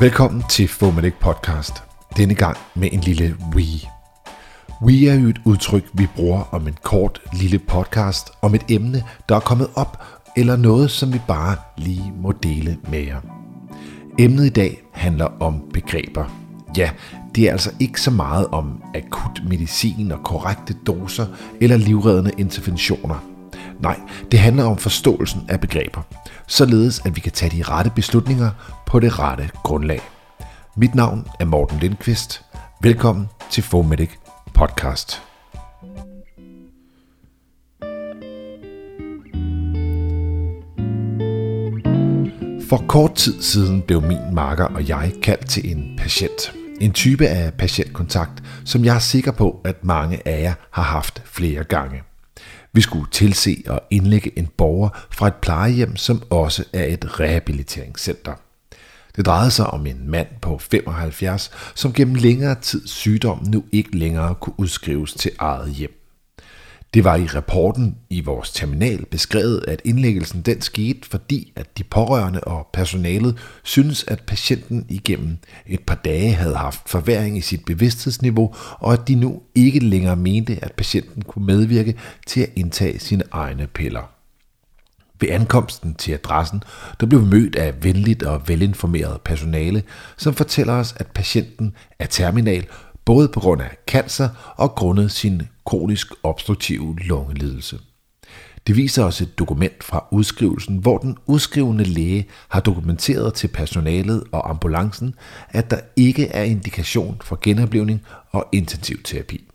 Velkommen til Fomedic Podcast. Denne gang med en lille we. We er jo et udtryk, vi bruger om en kort lille podcast om et emne, der er kommet op, eller noget, som vi bare lige må dele med jer. Emnet i dag handler om begreber. Ja, det er altså ikke så meget om akut medicin og korrekte doser eller livreddende interventioner. Nej, det handler om forståelsen af begreber, således at vi kan tage de rette beslutninger på det rette grundlag. Mit navn er Morten Lindqvist. Velkommen til Fomedic Podcast. For kort tid siden blev min marker og jeg kaldt til en patient. En type af patientkontakt, som jeg er sikker på, at mange af jer har haft flere gange. Vi skulle tilse og indlægge en borger fra et plejehjem, som også er et rehabiliteringscenter. Det drejede sig om en mand på 75, som gennem længere tid sygdom nu ikke længere kunne udskrives til eget hjem. Det var i rapporten i vores terminal beskrevet, at indlæggelsen den skete, fordi at de pårørende og personalet synes, at patienten igennem et par dage havde haft forværing i sit bevidsthedsniveau, og at de nu ikke længere mente, at patienten kunne medvirke til at indtage sine egne piller. Ved ankomsten til adressen, der blev vi mødt af venligt og velinformeret personale, som fortæller os, at patienten er terminal, både på grund af cancer og grundet sin kronisk obstruktive lungelidelse. Det viser os et dokument fra udskrivelsen, hvor den udskrivende læge har dokumenteret til personalet og ambulancen, at der ikke er indikation for genoplevning og intensivterapi.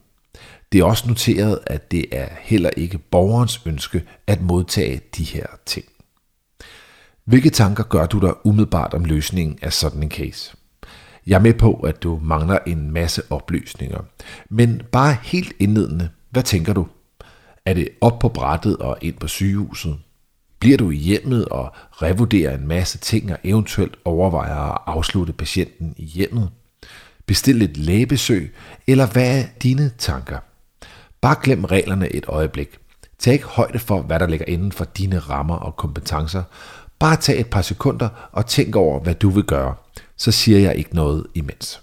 Det er også noteret, at det er heller ikke borgerens ønske at modtage de her ting. Hvilke tanker gør du dig umiddelbart om løsningen af sådan en case? Jeg er med på, at du mangler en masse oplysninger, men bare helt indledende, hvad tænker du? Er det op på brættet og ind på sygehuset? Bliver du i hjemmet og revurderer en masse ting og eventuelt overvejer at afslutte patienten i hjemmet? Bestil et lægebesøg, eller hvad er dine tanker? Bare glem reglerne et øjeblik. Tag ikke højde for, hvad der ligger inden for dine rammer og kompetencer. Bare tag et par sekunder og tænk over, hvad du vil gøre. Så siger jeg ikke noget imens.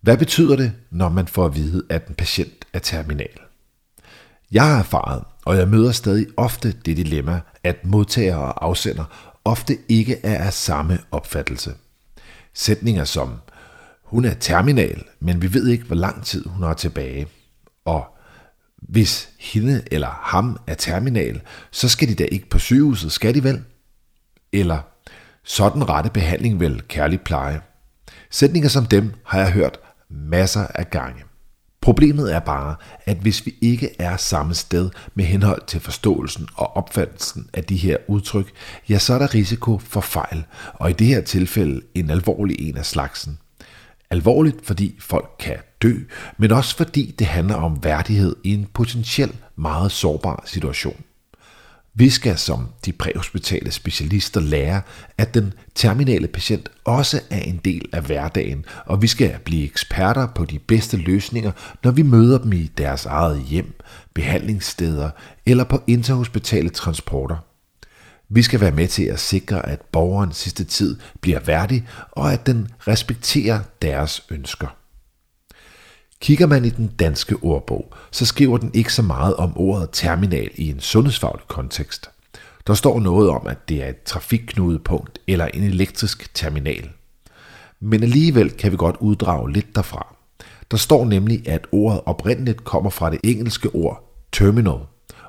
Hvad betyder det, når man får at vide, at en patient er terminal? Jeg har erfaret, og jeg møder stadig ofte det dilemma, at modtager og afsender ofte ikke er af samme opfattelse – Sætninger som, hun er terminal, men vi ved ikke, hvor lang tid hun har tilbage. Og hvis hende eller ham er terminal, så skal de da ikke på sygehuset, skal de vel? Eller, sådan rette behandling vel kærlig pleje. Sætninger som dem har jeg hørt masser af gange. Problemet er bare, at hvis vi ikke er samme sted med henhold til forståelsen og opfattelsen af de her udtryk, ja, så er der risiko for fejl, og i det her tilfælde en alvorlig en af slagsen. Alvorligt, fordi folk kan dø, men også fordi det handler om værdighed i en potentielt meget sårbar situation. Vi skal som de præhospitale specialister lære, at den terminale patient også er en del af hverdagen, og vi skal blive eksperter på de bedste løsninger, når vi møder dem i deres eget hjem, behandlingssteder eller på interhospitale transporter. Vi skal være med til at sikre, at borgerens sidste tid bliver værdig, og at den respekterer deres ønsker. Kigger man i den danske ordbog, så skriver den ikke så meget om ordet terminal i en sundhedsfaglig kontekst. Der står noget om, at det er et trafikknudepunkt eller en elektrisk terminal. Men alligevel kan vi godt uddrage lidt derfra. Der står nemlig, at ordet oprindeligt kommer fra det engelske ord terminal,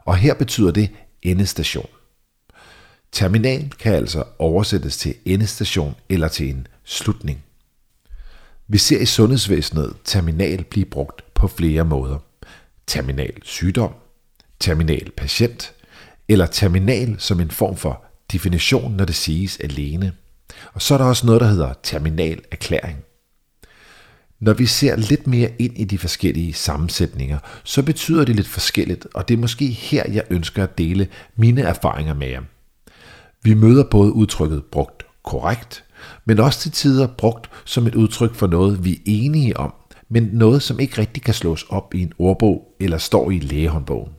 og her betyder det endestation. Terminal kan altså oversættes til endestation eller til en slutning. Vi ser i sundhedsvæsenet terminal blive brugt på flere måder. Terminal sygdom, terminal patient, eller terminal som en form for definition, når det siges alene. Og så er der også noget, der hedder terminal erklæring. Når vi ser lidt mere ind i de forskellige sammensætninger, så betyder det lidt forskelligt, og det er måske her, jeg ønsker at dele mine erfaringer med jer. Vi møder både udtrykket brugt korrekt, men også til tider brugt som et udtryk for noget, vi er enige om, men noget, som ikke rigtig kan slås op i en ordbog eller står i lægehåndbogen.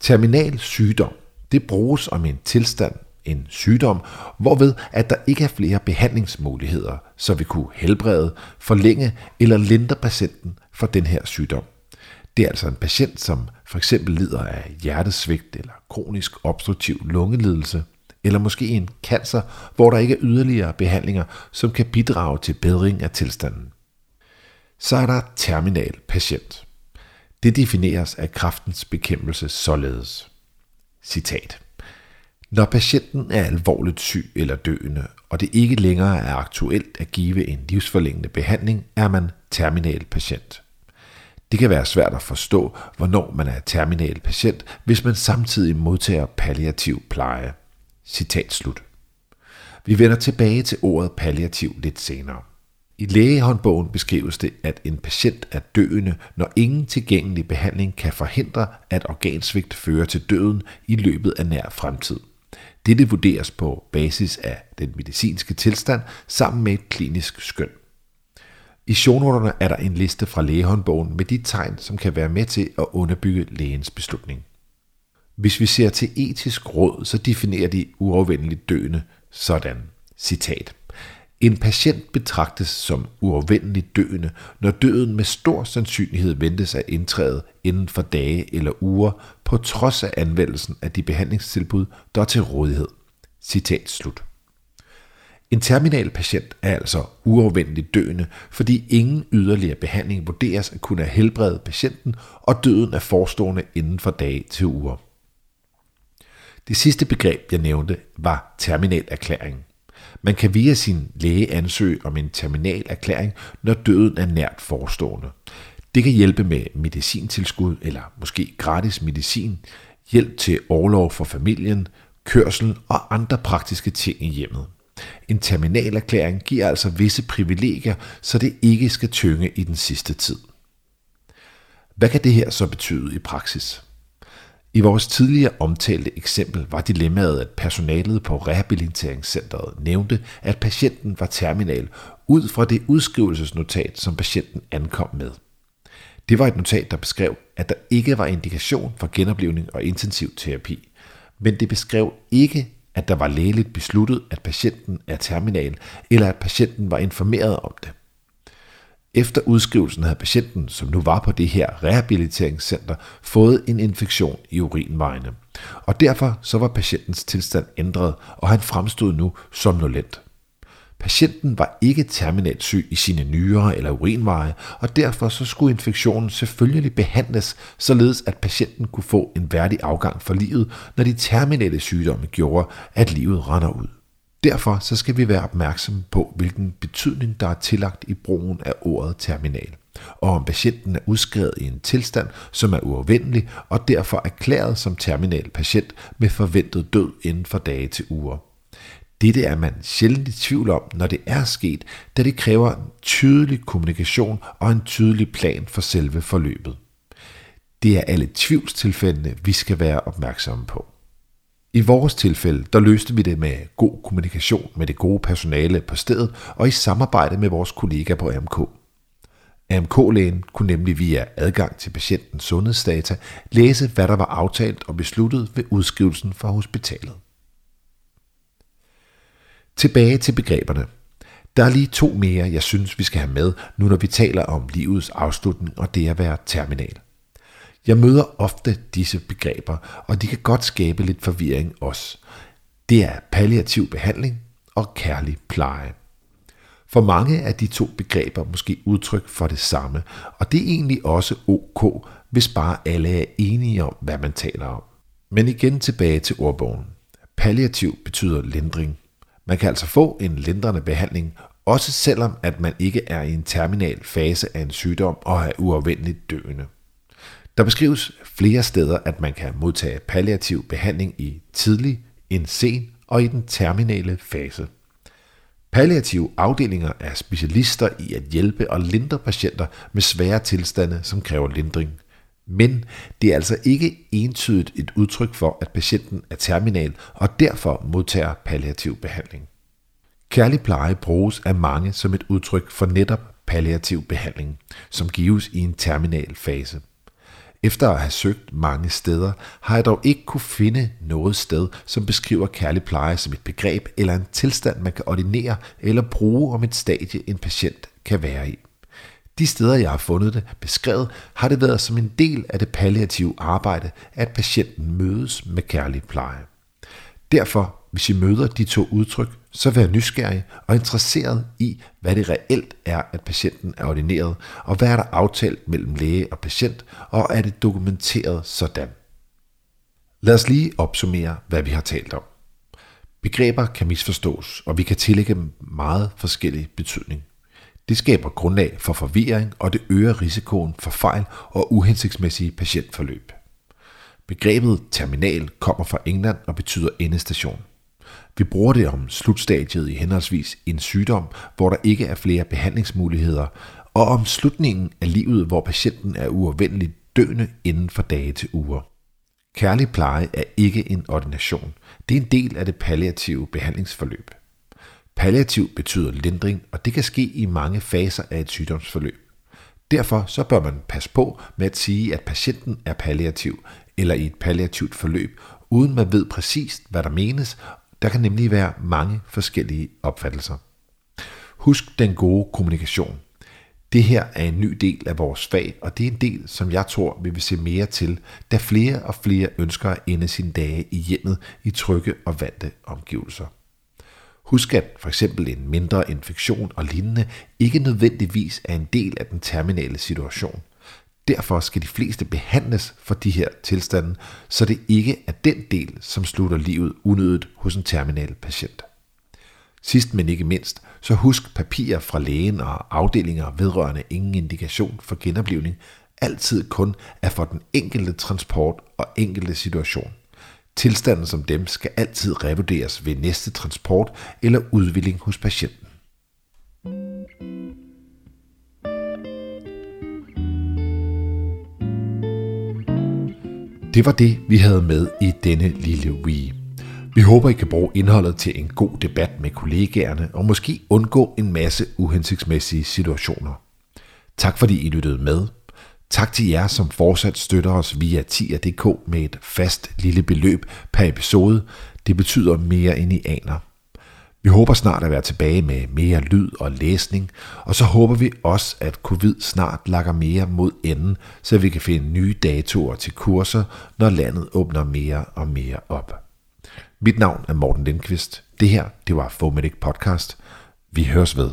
Terminal sygdom, Det bruges om en tilstand, en sygdom, hvorved at der ikke er flere behandlingsmuligheder, så vi kunne helbrede, forlænge eller lindre patienten for den her sygdom. Det er altså en patient, som for eksempel lider af hjertesvigt eller kronisk obstruktiv lungelidelse, eller måske en cancer, hvor der ikke er yderligere behandlinger, som kan bidrage til bedring af tilstanden. Så er der terminal patient. Det defineres af kraftens bekæmpelse således. Citat. Når patienten er alvorligt syg eller døende, og det ikke længere er aktuelt at give en livsforlængende behandling, er man terminal patient. Det kan være svært at forstå, hvornår man er terminal patient, hvis man samtidig modtager palliativ pleje. Citat slut. Vi vender tilbage til ordet palliativ lidt senere. I lægehåndbogen beskrives det, at en patient er døende, når ingen tilgængelig behandling kan forhindre, at organsvigt fører til døden i løbet af nær fremtid. Dette vurderes på basis af den medicinske tilstand sammen med et klinisk skøn. I shownoterne er der en liste fra lægehåndbogen med de tegn, som kan være med til at underbygge lægens beslutning. Hvis vi ser til etisk råd, så definerer de uafvendeligt døende sådan, citat. En patient betragtes som uafvendeligt døende, når døden med stor sandsynlighed ventes at indtræde inden for dage eller uger, på trods af anvendelsen af de behandlingstilbud, der er til rådighed. Citat slut. En terminal patient er altså uafvendeligt døende, fordi ingen yderligere behandling vurderes at kunne helbrede patienten, og døden er forestående inden for dage til uger. Det sidste begreb, jeg nævnte, var terminal erklæring. Man kan via sin læge ansøge om en terminal erklæring, når døden er nært forestående. Det kan hjælpe med medicintilskud eller måske gratis medicin, hjælp til overlov for familien, kørsel og andre praktiske ting i hjemmet. En terminalerklæring giver altså visse privilegier, så det ikke skal tynge i den sidste tid. Hvad kan det her så betyde i praksis? I vores tidligere omtalte eksempel var dilemmaet, at personalet på rehabiliteringscenteret nævnte, at patienten var terminal ud fra det udskrivelsesnotat, som patienten ankom med. Det var et notat, der beskrev, at der ikke var indikation for genoplevning og intensiv terapi, men det beskrev ikke, at der var lægeligt besluttet, at patienten er terminal, eller at patienten var informeret om det. Efter udskrivelsen havde patienten, som nu var på det her rehabiliteringscenter, fået en infektion i urinvejene. Og derfor så var patientens tilstand ændret, og han fremstod nu somnolent. Patienten var ikke terminalt syg i sine nyrer eller urinveje, og derfor så skulle infektionen selvfølgelig behandles, således at patienten kunne få en værdig afgang for livet, når de terminale sygdomme gjorde, at livet render ud. Derfor så skal vi være opmærksomme på, hvilken betydning der er tillagt i brugen af ordet terminal, og om patienten er udskrevet i en tilstand, som er uafvendelig og derfor erklæret som terminal patient med forventet død inden for dage til uger. Dette er man sjældent i tvivl om, når det er sket, da det kræver en tydelig kommunikation og en tydelig plan for selve forløbet. Det er alle tvivlstilfældene, vi skal være opmærksomme på. I vores tilfælde, der løste vi det med god kommunikation med det gode personale på stedet og i samarbejde med vores kollega på AMK. AMK-lægen kunne nemlig via adgang til patientens sundhedsdata læse, hvad der var aftalt og besluttet ved udskrivelsen fra hospitalet. Tilbage til begreberne. Der er lige to mere, jeg synes, vi skal have med, nu når vi taler om livets afslutning og det at være terminal. Jeg møder ofte disse begreber, og de kan godt skabe lidt forvirring også. Det er palliativ behandling og kærlig pleje. For mange er de to begreber måske udtryk for det samme, og det er egentlig også ok, hvis bare alle er enige om, hvad man taler om. Men igen tilbage til ordbogen. Palliativ betyder lindring. Man kan altså få en lindrende behandling, også selvom at man ikke er i en terminal fase af en sygdom og er uafvendeligt døende. Der beskrives flere steder, at man kan modtage palliativ behandling i tidlig, en sen og i den terminale fase. Palliative afdelinger er specialister i at hjælpe og lindre patienter med svære tilstande, som kræver lindring. Men det er altså ikke entydigt et udtryk for, at patienten er terminal og derfor modtager palliativ behandling. Kærlig pleje bruges af mange som et udtryk for netop palliativ behandling, som gives i en terminal fase. Efter at have søgt mange steder, har jeg dog ikke kunne finde noget sted, som beskriver kærlig pleje som et begreb eller en tilstand, man kan ordinere eller bruge om et stadie, en patient kan være i. De steder, jeg har fundet det beskrevet, har det været som en del af det palliative arbejde, at patienten mødes med kærlig pleje. Derfor, hvis I møder de to udtryk, så vær nysgerrig og interesseret i, hvad det reelt er, at patienten er ordineret, og hvad er der aftalt mellem læge og patient, og er det dokumenteret sådan. Lad os lige opsummere, hvad vi har talt om. Begreber kan misforstås, og vi kan tillægge dem meget forskellig betydning. Det skaber grundlag for forvirring, og det øger risikoen for fejl og uhensigtsmæssige patientforløb. Begrebet terminal kommer fra England og betyder endestation. Vi bruger det om slutstadiet i henholdsvis en sygdom, hvor der ikke er flere behandlingsmuligheder, og om slutningen af livet, hvor patienten er uafvendeligt døende inden for dage til uger. Kærlig pleje er ikke en ordination. Det er en del af det palliative behandlingsforløb. Palliativ betyder lindring, og det kan ske i mange faser af et sygdomsforløb. Derfor så bør man passe på med at sige, at patienten er palliativ eller i et palliativt forløb, uden man ved præcist, hvad der menes. Der kan nemlig være mange forskellige opfattelser. Husk den gode kommunikation. Det her er en ny del af vores fag, og det er en del, som jeg tror, vi vil se mere til, da flere og flere ønsker at ende sine dage i hjemmet i trygge og vante omgivelser. Husk, at for eksempel en mindre infektion og lignende ikke nødvendigvis er en del af den terminale situation. Derfor skal de fleste behandles for de her tilstande, så det ikke er den del, som slutter livet unødigt hos en terminal patient. Sidst men ikke mindst, så husk papirer fra lægen og afdelinger vedrørende ingen indikation for genoplevning altid kun er for den enkelte transport og enkelte situation. Tilstanden som dem skal altid revurderes ved næste transport eller udvilling hos patienten. Det var det, vi havde med i denne lille Wii. Vi håber, I kan bruge indholdet til en god debat med kollegaerne og måske undgå en masse uhensigtsmæssige situationer. Tak fordi I lyttede med. Tak til jer, som fortsat støtter os via tier.dk med et fast lille beløb per episode. Det betyder mere end I aner. Vi håber snart at være tilbage med mere lyd og læsning, og så håber vi også, at covid snart lakker mere mod enden, så vi kan finde nye datoer til kurser, når landet åbner mere og mere op. Mit navn er Morten Lindqvist. Det her, det var Fomedic Podcast. Vi høres ved.